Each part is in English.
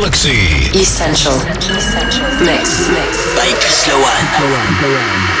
Galaxie. Essential. Essential. Mix. Mix. By Chris Lowone.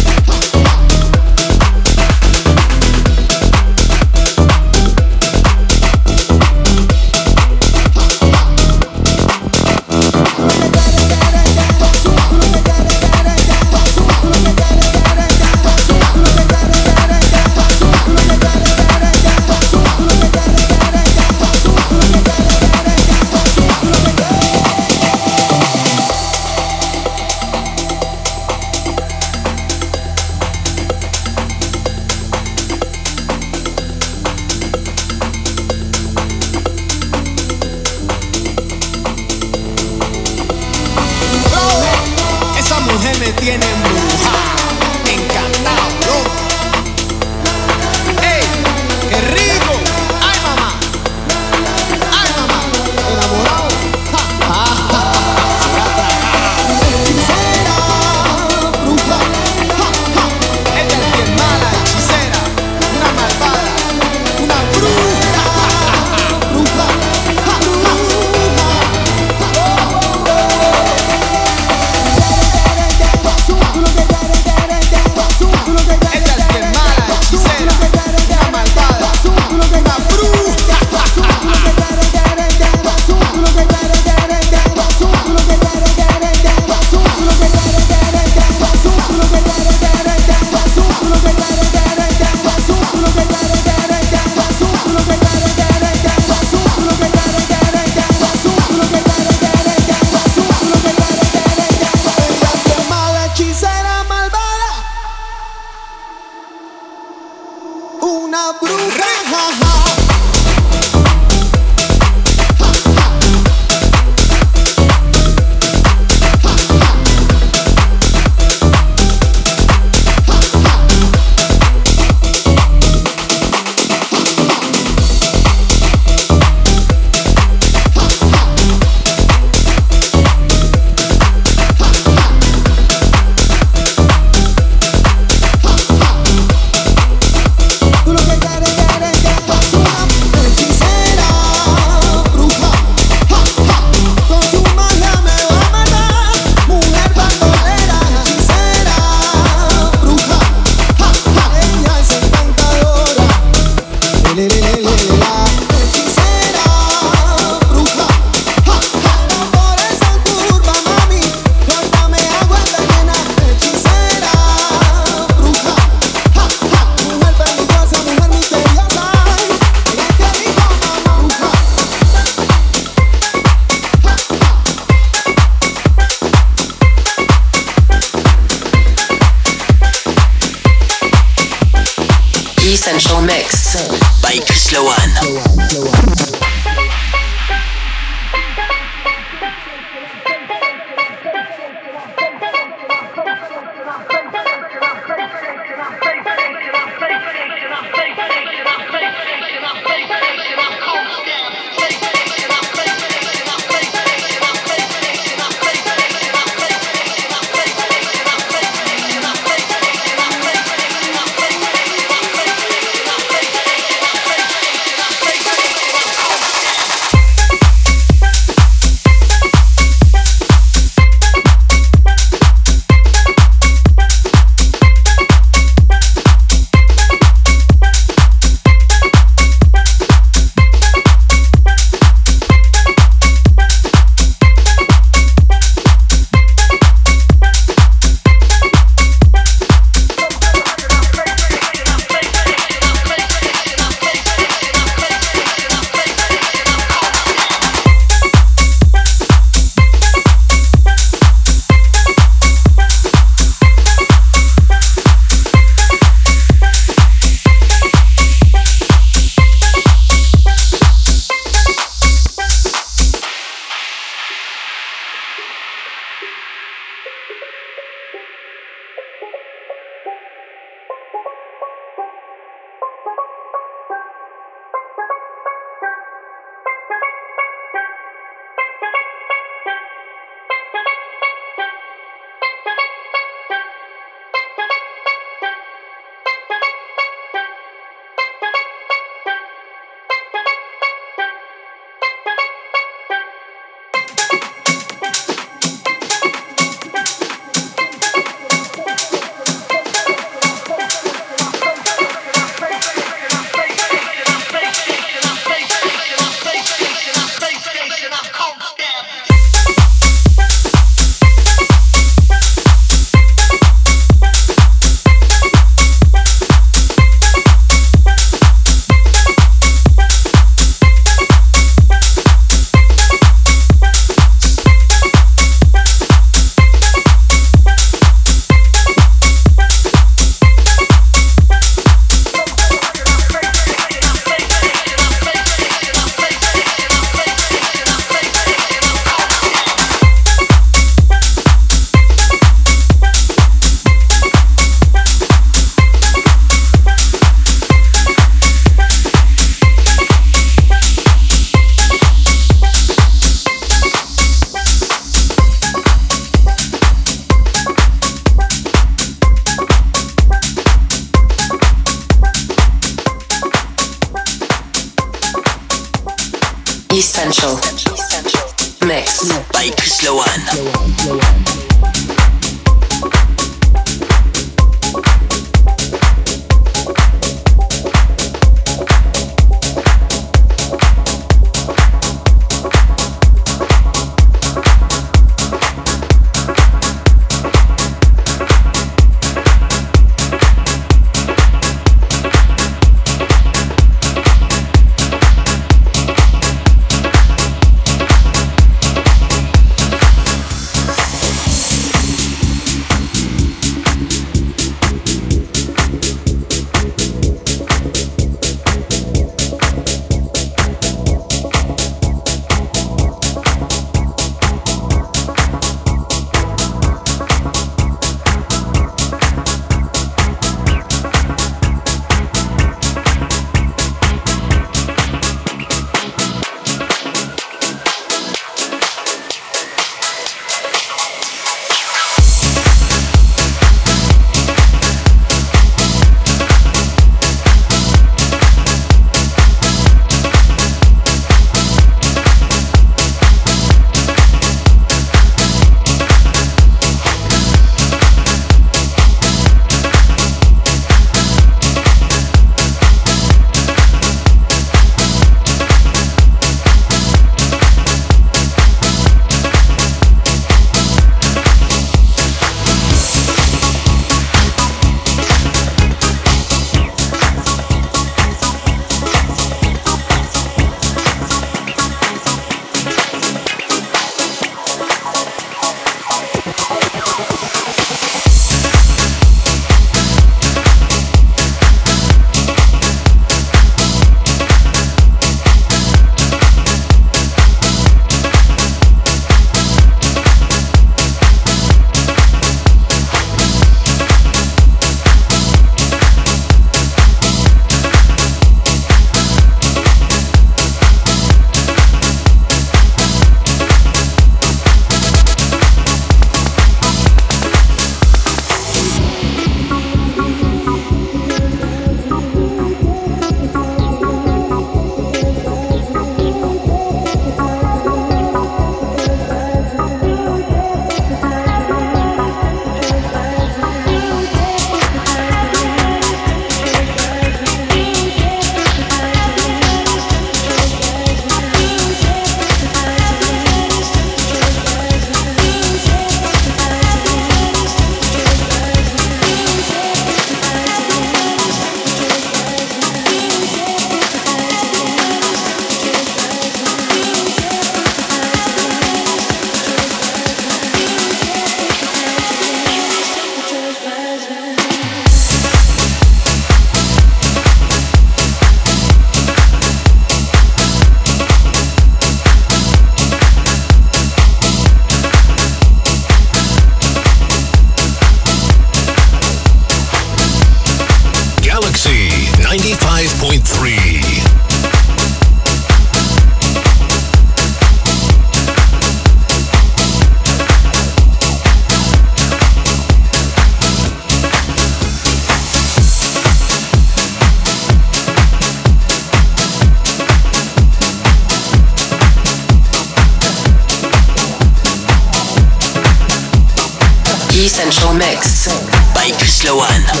By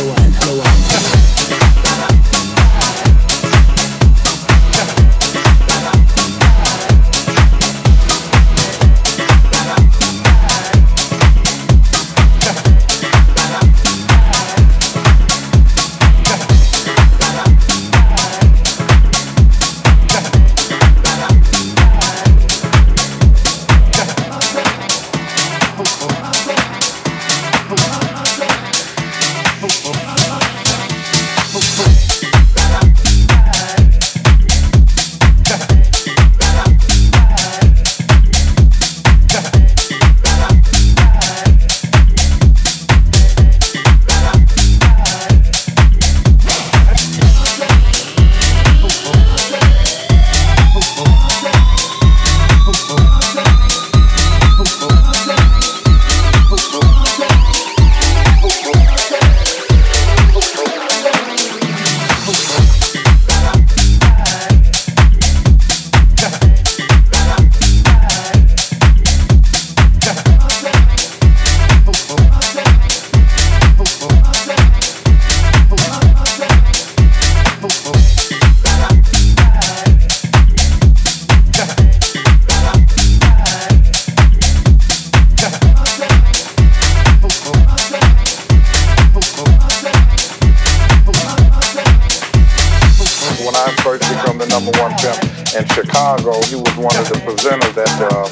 presented at the uh,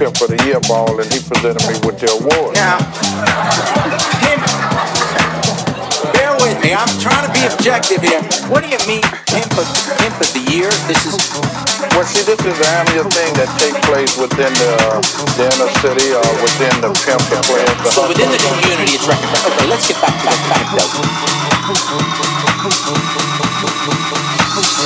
Pimp of the Year Ball, and he presented me with the award. Now, bear with me. I'm trying to be objective here. What do you mean, Pimp of, pimp of the Year? This is. Well, see, this is the annual thing that takes place within the, uh, the inner city or uh, within the pimp players. So within the community, it's recognized. Okay, let's get back to that Back.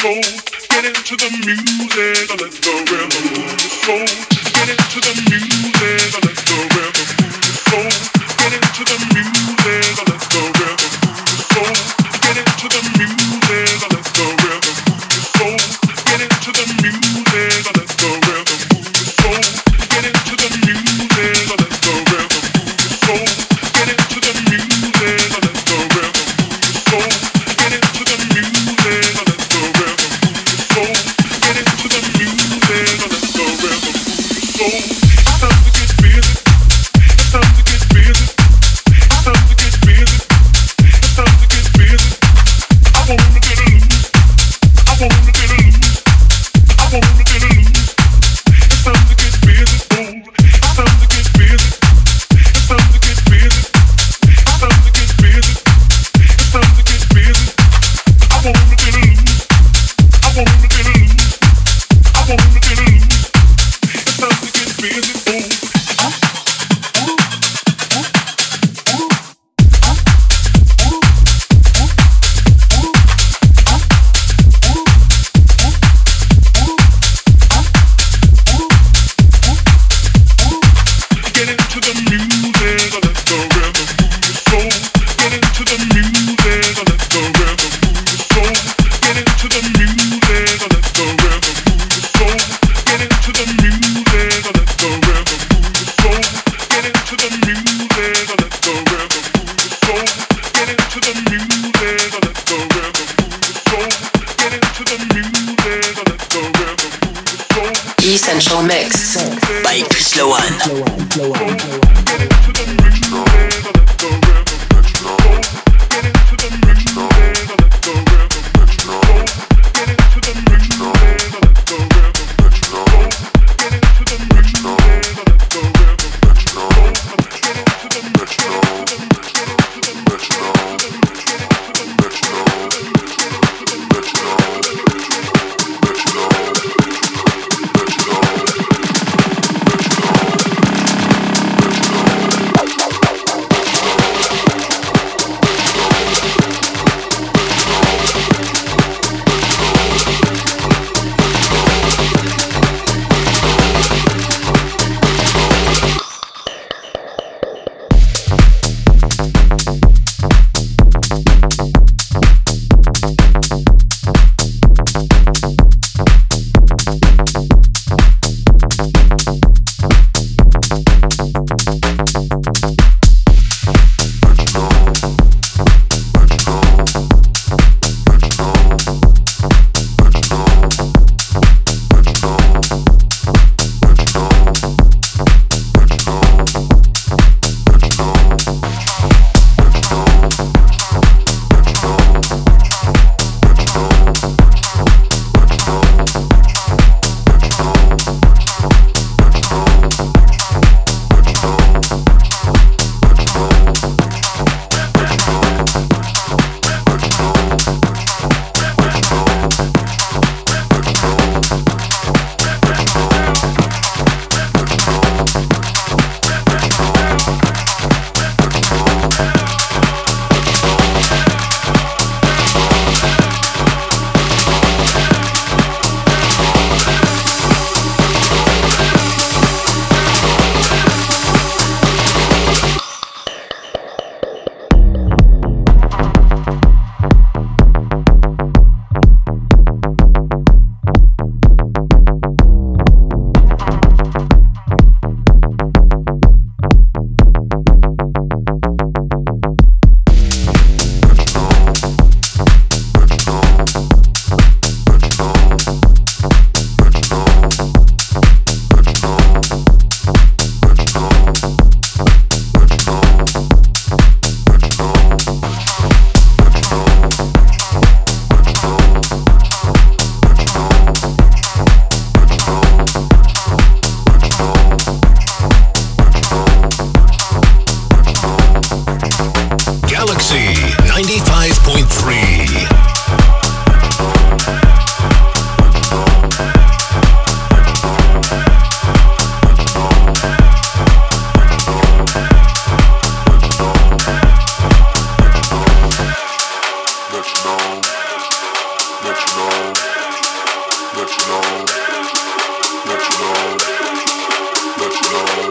soul. Get into the music and let the rhythm move your soul. metronome, metronome, metronome, metronome, metronome,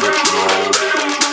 metronome.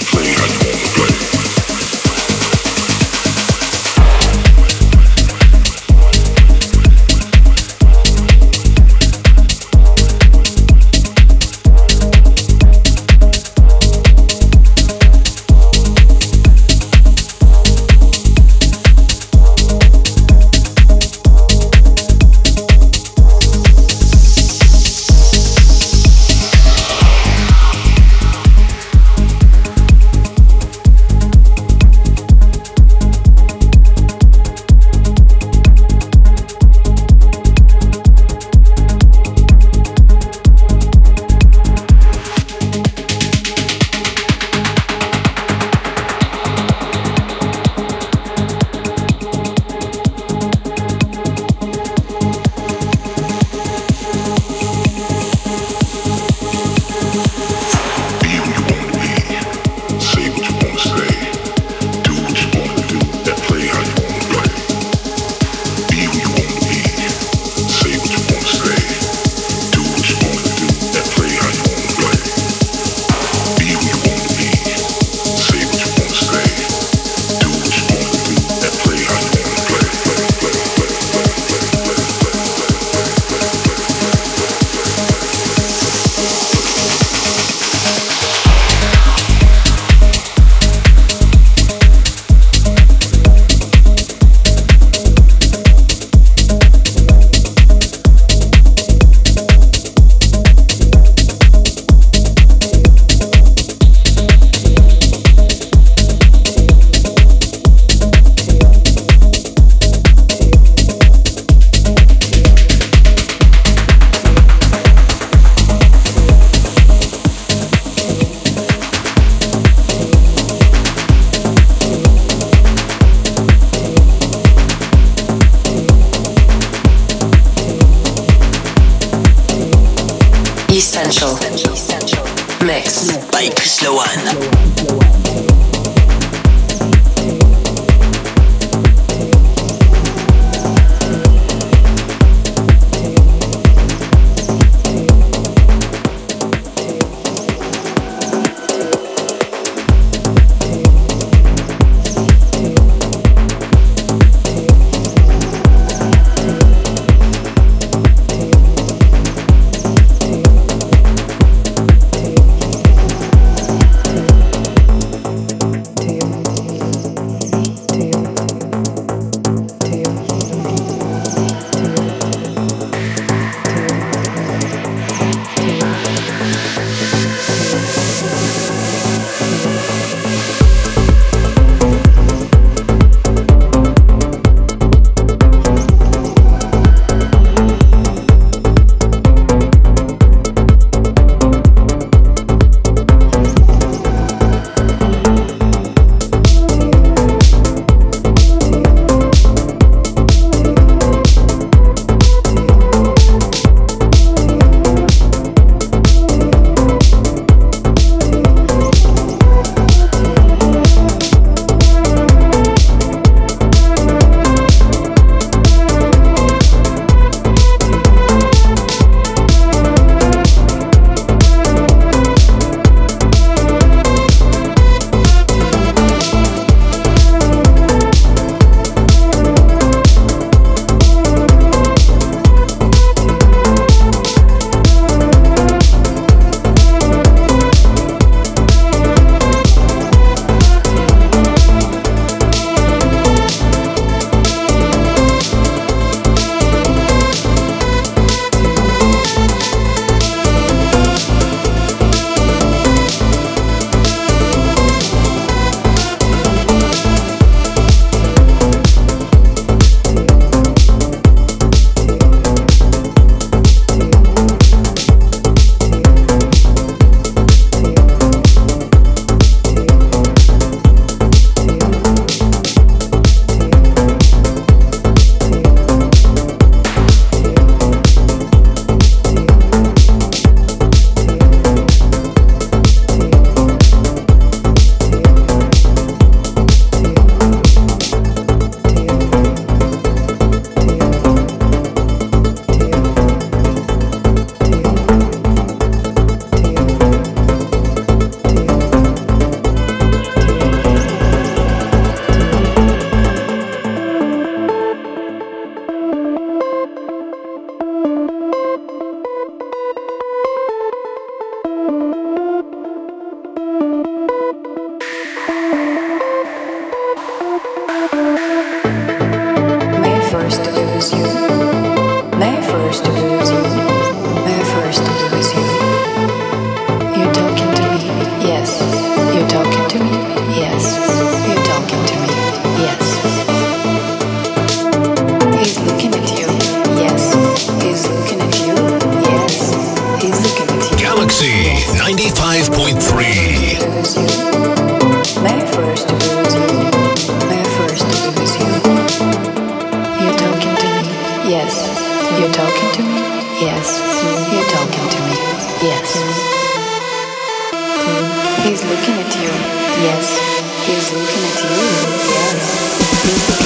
Play Essential Mix. by Chris Lowone. At you. Yes.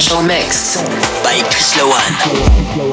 Essential Mix. by Chris Lowan.